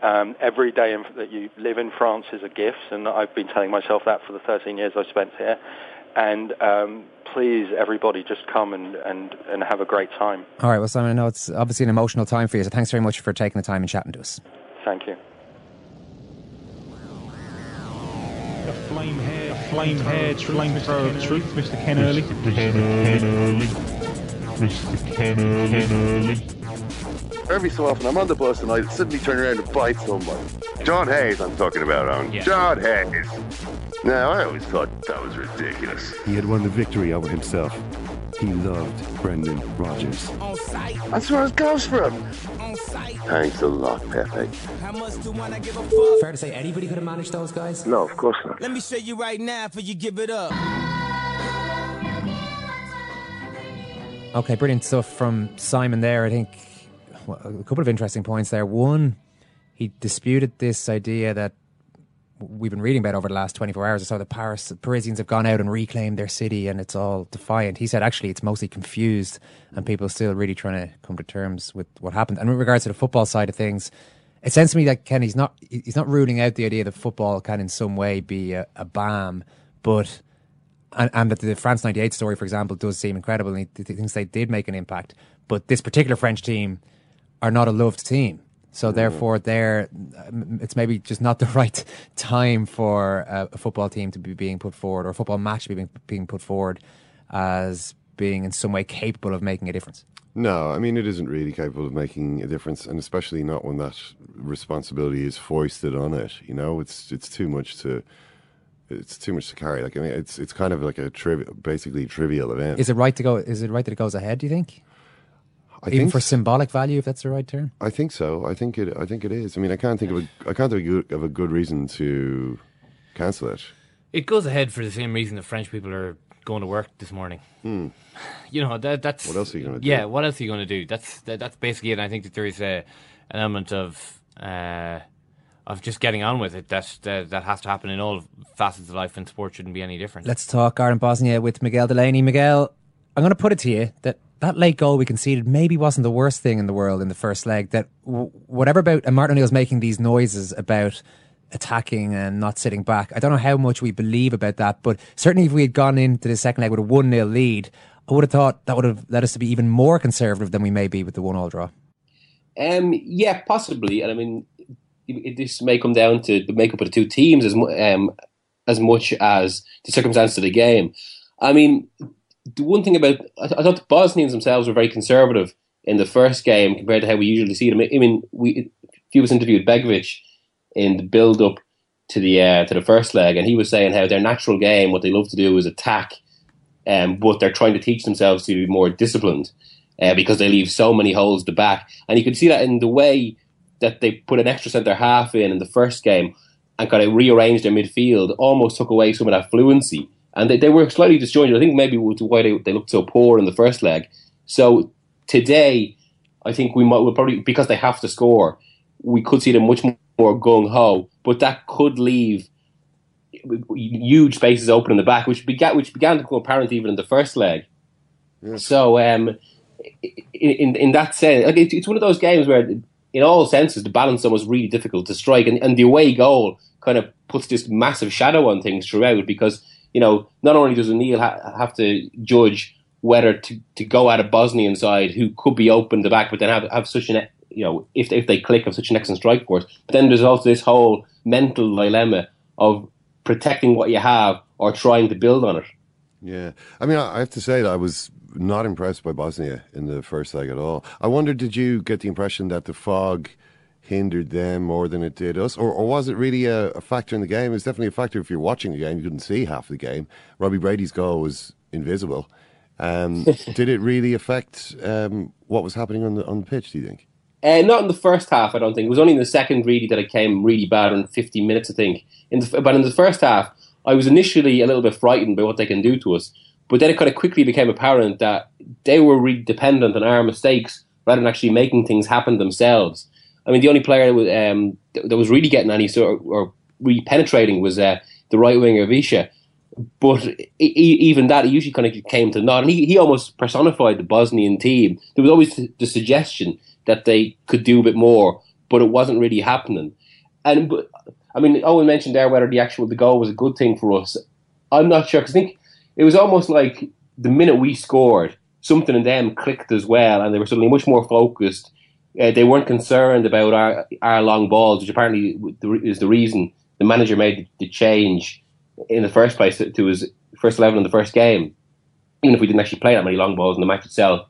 Um, every day in, that you live in France is a gift, and I've been telling myself that for the 13 years I've spent here. And um, please, everybody, just come and, and, and have a great time. All right, well, Simon, I know it's obviously an emotional time for you, so thanks very much for taking the time and chatting to us. Thank you. The flame hair, flame hair, flame thrower of truth, Mr. Ken Early. Mr. Ken Early. Mr. Ken Early. Every so often, I'm on the bus and I suddenly turn around and bite someone. John Hayes, I'm talking about, on Yeah. John Hayes. Now, I always thought that was ridiculous. He had won the victory over himself. He loved Brendan Rodgers. That's where it goes from. Thanks a lot, Pepe. How much do I give a fuck? Fair to say anybody could have managed those guys? No, of course not. Let me show you right now for you give it up. Okay, brilliant stuff from Simon there. I think well, a couple of interesting points there. One, he disputed this idea that we've been reading about over the last 24 hours or so. The Paris Parisians have gone out and reclaimed their city and it's all defiant. He said actually it's mostly confused and people are still really trying to come to terms with what happened. And with regards to the football side of things, it sounds to me that Ken, he's not, he's not ruling out the idea that football can in some way be a, a but and, and that the France 98 story, for example, does seem incredible and he th- thinks they did make an impact. But this particular French team are not a loved team. So therefore, they're, um, it's maybe just not [laughs] the right time for a, a football team to be being put forward or a football match to be being, being put forward as being in some way capable of making a difference. No, I mean it isn't really capable of making a difference, and especially not when that responsibility is foisted on it. You know, it's it's too much to it's too much to carry. Like I mean, it's it's kind of like a trivial, basically trivial event. Is it right to go? Is it right that it goes ahead? Do you think? I Even think for s- symbolic value, if that's the right term. I think so. I think it. I think it is. I mean, I can't think of a. I can't think of a good, of a good reason to cancel it. It goes ahead for the same reason that French people are going to work this morning. Hmm. [sighs] You know that that's What else are you gonna do? Yeah, what else are you going to do? That's that, that's basically it. And I think that there is a an element of uh, of just getting on with it. That, that that has to happen in all facets of life, and sport shouldn't be any different. Let's talk Ireland Bosnia with Miguel Delaney. Miguel, I'm going to put it to you that that late goal we conceded maybe wasn't the worst thing in the world in the first leg. That w- whatever about and Martin O'Neill's making these noises about attacking and not sitting back. I don't know how much we believe about that, but certainly if we had gone into the second leg with a one 0 lead, I would have thought that would have led us to be even more conservative than we may be with the one all draw. Um, yeah, possibly. And I mean, this may come down to the makeup of the two teams as um, as much as the circumstance of the game. I mean, the one thing about I, thought the Bosnians themselves were very conservative in the first game compared to how we usually see them. I mean, we he was interviewed Begovic in the build up to the uh, to the first leg, and he was saying how their natural game, what they love to do, is attack, um, but they're trying to teach themselves to be more disciplined uh, because they leave so many holes to back, and you could see that in the way that they put an extra centre half in in the first game and kind of rearranged their midfield, almost took away some of that fluency, and they, they were slightly disjointed. I think maybe was why they they looked so poor in the first leg. So today, I think we might we'll probably because they have to score, we could see them much more gung ho, but that could leave huge spaces open in the back, which began which began to become apparent even in the first leg. So, um, in, in in that sense, like it's, it's one of those games where, in all senses, the balance was really difficult to strike, and, and the away goal kind of puts this massive shadow on things throughout because you know not only does O'Neill ha- have to judge whether to, to go at a Bosnian side who could be open the back, but then have have such an you know if if they click have such an excellent strike force, but then there's also this whole mental dilemma of protecting what you have or trying to build on it. Yeah, I mean, I have to say that I was not impressed by Bosnia in the first leg at all. I wonder, did you get the impression that the fog hindered them more than it did us, or, or was it really a, a factor in the game? It's definitely a factor if you're watching the game. You couldn't see half the game. Robbie Brady's goal was invisible. Um, [laughs] did it really affect um, what was happening on the on the pitch? Do you think? Uh, not in the first half, I don't think. It was only in the second really that it came really bad in 15 minutes, I think. In the, but in the first half, I was initially a little bit frightened by what they can do to us. But then it kind of quickly became apparent that they were really dependent on our mistakes rather than actually making things happen themselves. I mean, the only player that was, um, that was really getting any sort of, or really penetrating was uh, the right winger Višća. But even that, usually kind of came to naught. And he, he almost personified the Bosnian team. There was always the suggestion that they could do a bit more, but it wasn't really happening. And I mean, Eoin mentioned there whether the actual the goal was a good thing for us. I'm not sure because I think it was almost like the minute we scored, something in them clicked as well, and they were suddenly much more focused. Uh, they weren't concerned about our our long balls, which apparently is the reason the manager made the change in the first place to his first eleven in the first game, even if we didn't actually play that many long balls in the match itself.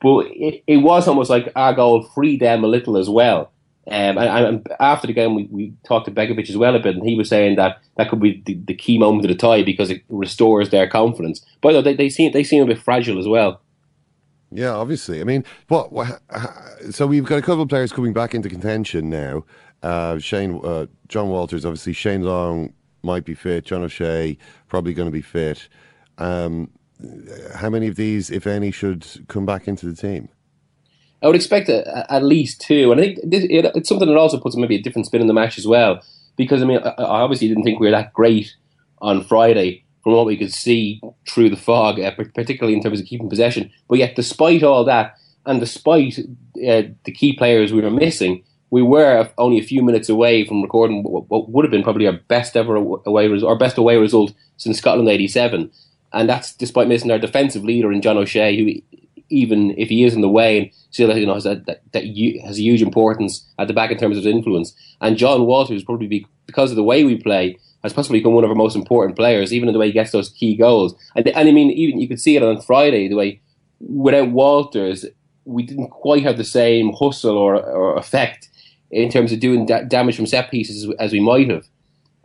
But it, it was almost like our goal freed them a little as well. Um, and, and, after the game, we, we talked to Begovic as well a bit, and he was saying that that could be the, the key moment of the tie because it restores their confidence. But they, they seem they seem a bit fragile as well. Yeah, obviously. I mean, what? so we've got a couple of players coming back into contention now. Uh, Shane, uh, Jon Walters, obviously. Shane Long might be fit. John O'Shea probably going to be fit. Um, how many of these, if any, should come back into the team? I would expect a, at least two, and I think this, it, it's something that also puts maybe a different spin in the match as well. Because I mean, I, I obviously didn't think we were that great on Friday from what we could see through the fog, uh, particularly in terms of keeping possession. But yet, despite all that, and despite uh, the key players we were missing, we were only a few minutes away from recording what, would have been probably our best ever away result, our best away result since Scotland '87, and that's despite missing our defensive leader in John O'Shea, who even if he is in the way and still you know has a, that, that has a huge importance at the back in terms of his influence. And Jon Walters probably be, because of the way we play has possibly become one of our most important players, even in the way he gets those key goals. And, and I mean, even you could see it on Friday the way without Walters we didn't quite have the same hustle or, or effect in terms of doing da- damage from set pieces as, as we might have.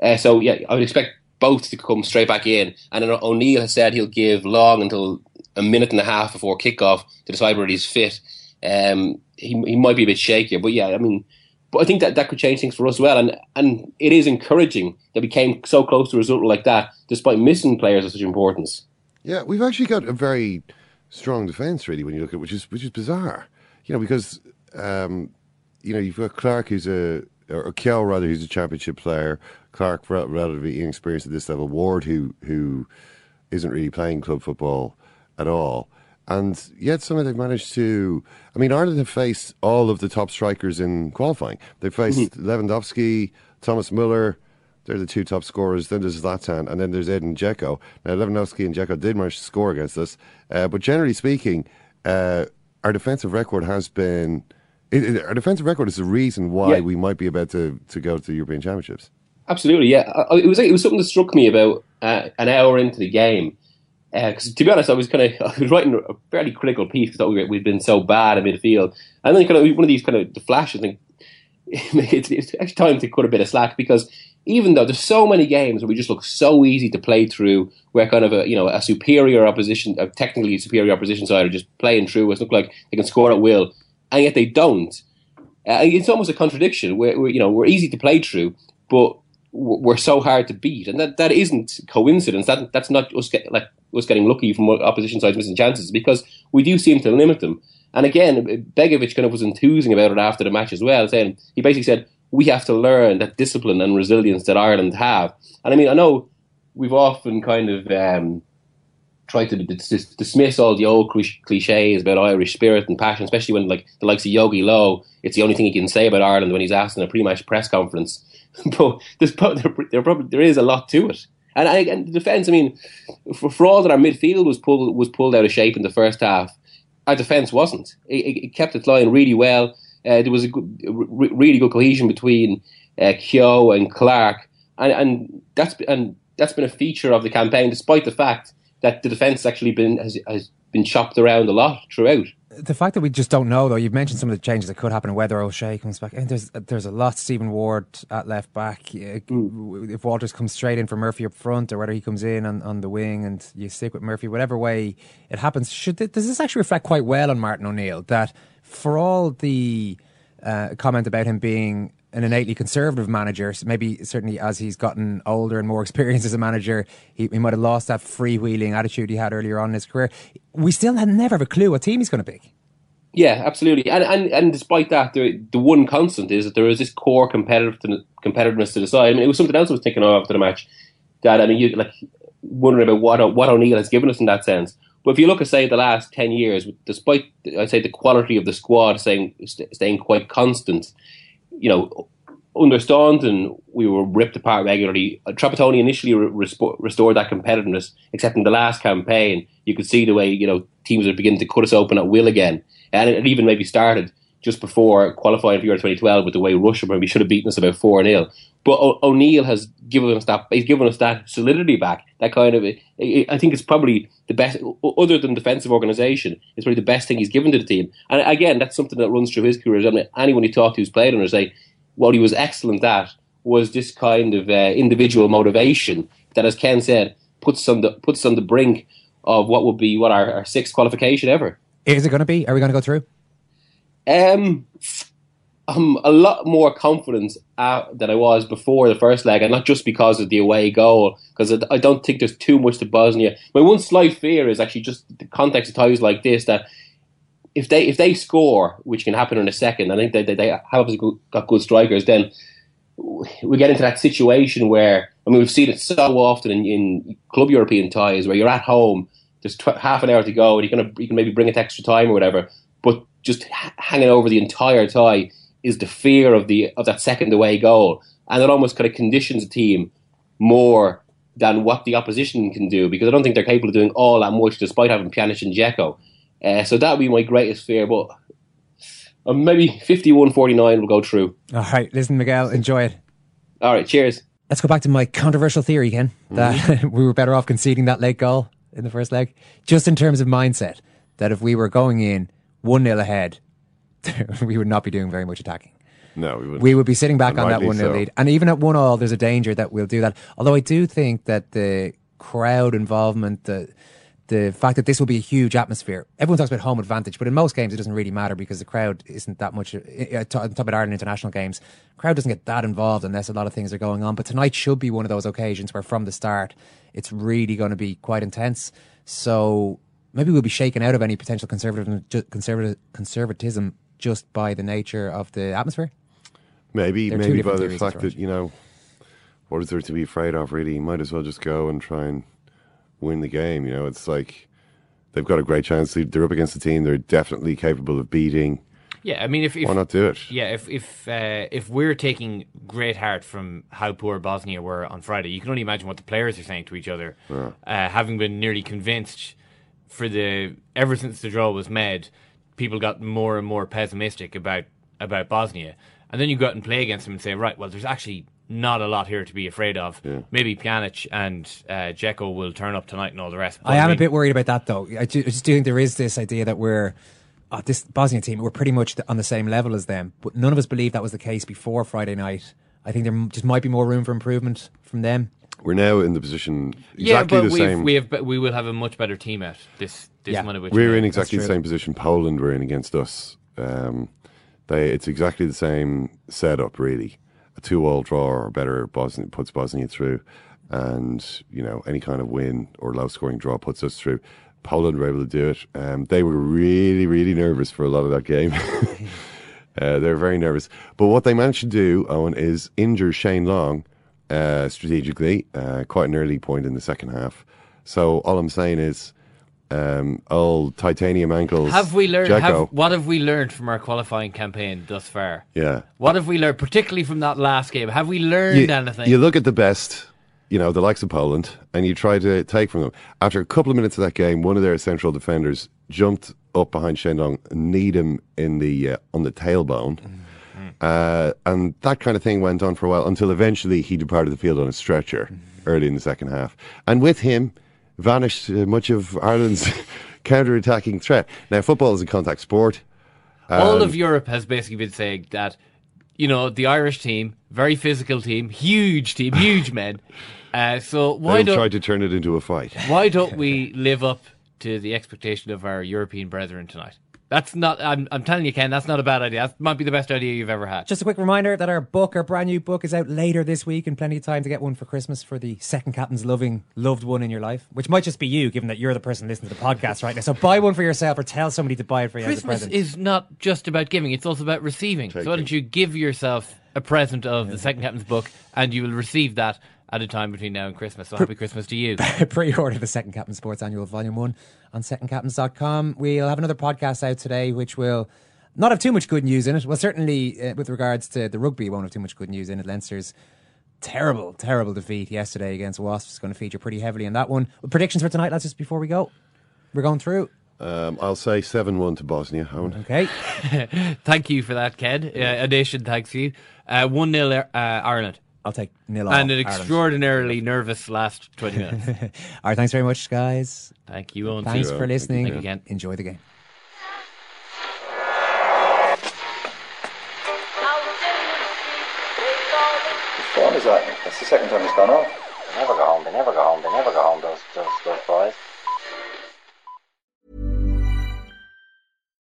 Uh, so yeah, I would expect both to come straight back in. And O'Neill has said he'll give Long until a minute and a half before kickoff to decide whether he's fit. Um, he he might be a bit shakier, but yeah, I mean, but I think that that could change things for us as well, and and it is encouraging that we came so close to a result like that, despite missing players of such importance. Yeah, we've actually got a very strong defence, really, when you look at which is which is bizarre, you know, because um, you know you've got Clark who's a or Keogh rather who's a championship player, Clark relatively inexperienced at this level, Ward who who isn't really playing club football at all. And yet somehow they've managed to. I mean, Ireland have faced all of the top strikers in qualifying. They faced mm-hmm. Lewandowski, Thomas Muller. They're the two top scorers. Then there's Zlatan, and then there's Edin Dzeko. Now, Lewandowski and Dzeko did manage to score against us, uh, but generally speaking, uh, our defensive record has been. It, it, our defensive record is the reason why yeah. we might be about to, to go to the European Championships. Absolutely, yeah. It was it was something that struck me about uh, an hour into the game because uh, to be honest, I was kind of [laughs] I was writing a fairly critical piece because we we'd been so bad in midfield, and then kind of one of these kind of the flashes. Think [laughs] it's, it's actually time to cut a bit of slack because even though there's so many games where we just look so easy to play through, where kind of a you know a superior opposition, a technically superior opposition side are just playing through us, look like they can score at will, and yet they don't. Uh, it's almost a contradiction. Where, you know we're easy to play through, but we're so hard to beat, and that, that isn't coincidence. That that's not us get, like us getting lucky from opposition sides missing chances because we do seem to limit them. And again, Begovic kind of was enthusing about it after the match as well, saying he basically said we have to learn that discipline and resilience that Ireland have. And I mean, I know we've often kind of um, tried to dis- dismiss all the old cliches about Irish spirit and passion, especially when like the likes of Jogi Löw, it's the only thing he can say about Ireland when he's asked in a pre-match press conference. [laughs] but there's, there, probably, there is a lot to it. And, I, and the defence, I mean, for, for, all that our midfield was pulled was pulled out of shape in the first half, our defence wasn't. It, it, kept its line really well. Uh, there was a good, really good cohesion between uh, and Clark, and, and that's and that's been a feature of the campaign, despite the fact that the defence actually been has, has been chopped around a lot throughout the fact that we just don't know, though, you've mentioned some of the changes that could happen whether O'Shea comes back. And there's there's a lot. Stephen Ward at left back. Mm. If Walters comes straight in for Murphy up front, or whether he comes in on, on the wing and you stick with Murphy, whatever way it happens, should does this actually reflect quite well on Martin O'Neill? That for all the uh, comment about him being an innately conservative manager. So maybe certainly as he's gotten older and more [laughs] experienced as a manager, he, he might have lost that freewheeling attitude he had earlier on in his career. We still had never have a clue what team he's going to pick. Yeah, absolutely. And and, and despite that, the the one constant is that there is this core competitive competitiveness to the side. I mean, it was something else I was thinking of after the match. That I mean, you like wondering about what what O'Neill has given us in that sense. But if you look at say the last ten years, despite I'd say the quality of the squad staying staying quite constant, you know, under and we were ripped apart regularly. Uh, Trapattoni initially re- restored that competitiveness, except in the last campaign, you could see the way you know teams are beginning to cut us open at will again, and it even maybe started just before qualifying for Euro 2012 with the way Russia maybe should have beaten us about four 0 But o- O'Neill has given us that. He's given us that solidity back. That kind of. I think it's probably the best, other than defensive organisation. It's probably the best thing he's given to the team. And again, that's something that runs through his career. I mean, anyone you talk to who's played under say what he was excellent at was this kind of uh, individual motivation that, as Ken said, puts on the puts on the brink of what would be what our, our sixth qualification ever. Is it going to be? Are we going to go through? Um, I'm a lot more confident uh, than I was before the first leg, and not just because of the away goal, because I don't think there's too much to Bosnia. My one slight fear is actually just the context of ties like this that if they if they score, which can happen in a second, I think they they, they have obviously got good strikers. Then we get into that situation where I mean we've seen it so often in, in club European ties where you're at home, there's tw- half an hour to go, and you're gonna you can maybe bring it extra time or whatever, but just hanging over the entire tie is the fear of the of that second away goal, and it almost kind of conditions a team more than what the opposition can do because I don't think they're capable of doing all that much despite having Pjanic and Dzeko. Uh, so that would be my greatest fear. But uh, maybe 51 49 will go through. All right. Listen, Miguel, enjoy it. All right. Cheers. Let's go back to my controversial theory again that mm-hmm. [laughs] we were better off conceding that late goal in the first leg, just in terms of mindset. That if we were going in 1 0 ahead, [laughs] we would not be doing very much attacking. No, we would. We would be sitting back on that 1 0 so. lead. And even at 1 all, there's a danger that we'll do that. Although I do think that the crowd involvement, the the fact that this will be a huge atmosphere. Everyone talks about home advantage, but in most games it doesn't really matter because the crowd isn't that much. Uh, talk about Ireland international games, crowd doesn't get that involved unless a lot of things are going on. But tonight should be one of those occasions where from the start it's really going to be quite intense. So maybe we'll be shaken out of any potential conservative, conservative conservatism just by the nature of the atmosphere. Maybe, They're maybe by the fact that you know what is there to be afraid of? Really, you might as well just go and try and win the game. You know, it's like they've got a great chance. They're up against a team they're definitely capable of beating. Yeah, I mean, if, if why not do it? Yeah, if if uh, if we're taking great heart from how poor Bosnia were on Friday, you can only imagine what the players are saying to each other, yeah. uh, having been nearly convinced for the ever since the draw was made, people got more and more pessimistic about about Bosnia, and then you go out and play against them and say, right, well, there's actually not a lot here to be afraid of. Yeah. Maybe Pjanic and uh, Dzeko will turn up tonight and all the rest. But I am I mean, a bit worried about that, though. I, ju- I just do think there is this idea that we're uh, this Bosnian team. We're pretty much on the same level as them, but none of us believed that was the case before Friday night. I think there just might be more room for improvement from them. We're now in the position exactly yeah, but the we've, same. We have we will have a much better team at this this Yeah. Monday. We're in exactly the same position Poland were in against us. Um, they it's exactly the same setup, really. A two-all draw or better Bosnia puts Bosnia through, and you know any kind of win or low-scoring draw puts us through. Poland were able to do it. Um, they were really, really nervous for a lot of that game. [laughs] [laughs] uh, they were very nervous. But what they managed to do, Eoin, is injure Shane Long uh, strategically, uh, quite an early point in the second half. So all I'm saying is, um, old titanium ankles. Have we learned? Have, what have we learned from our qualifying campaign thus far? Yeah. What have we learned, particularly from that last game? Have we learned you, anything? you look at the best, you know, the likes of Poland, and you try to take from them. After a couple of minutes of that game, one of their central defenders jumped up behind Shane Long and kneed him in the uh, on the tailbone. Uh, and that kind of thing went on for a while until eventually he departed the field on a stretcher early in the second half. And with him vanished uh, much of Ireland's [laughs] counter-attacking threat. Now, football is a contact sport. All Um, of Europe has basically been saying that, you know, the Irish team, very physical team, huge team, huge men. [laughs] Uh, so why they'll don't try to turn it into a fight. why don't we [laughs] live up to the expectation of our European brethren tonight? That's not. I'm, I'm telling you, Ken. That's not a bad idea. That might be the best idea you've ever had. Just a quick reminder that our book, our brand new book, is out later this week, and plenty of time to get one for Christmas for the second captain's loving loved one in your life, which might just be you, given that you're the person listening to the podcast right now. So buy one for yourself, or tell somebody to buy it for you as a Christmas present. is not just about giving; it's also about receiving. So why don't you give yourself a present of the second captain's book, and you will receive that at a time between now and Christmas. So happy Christmas to you. [laughs] pre-order the Second Captain Sports Annual Volume 1 on secondcaptains.com. We'll have another podcast out today which will not have too much good news in it. Well, certainly uh, with regards to the rugby, it won't have too much good news in it. Leinster's terrible, terrible defeat yesterday against Wasps is going to feature pretty heavily in that one. Predictions for tonight, lads, just before we go. We're going through. Um, I'll say 7 1 to Bosnia. Eoin. Okay. [laughs] Thank you for that, Ken. Uh, a nation thanks you. Uh, 1 0 uh, Ireland. I'll take nil And all, an Ireland. extraordinarily nervous last 20 [laughs] minutes. All right, thanks very much, guys. Thank you, Eoin. Thanks Thank for listening. Thank you again. Enjoy the game. Whose phone is that? That's the second time it's gone off. They never go home. They never go home. They never go home. Those those those boys.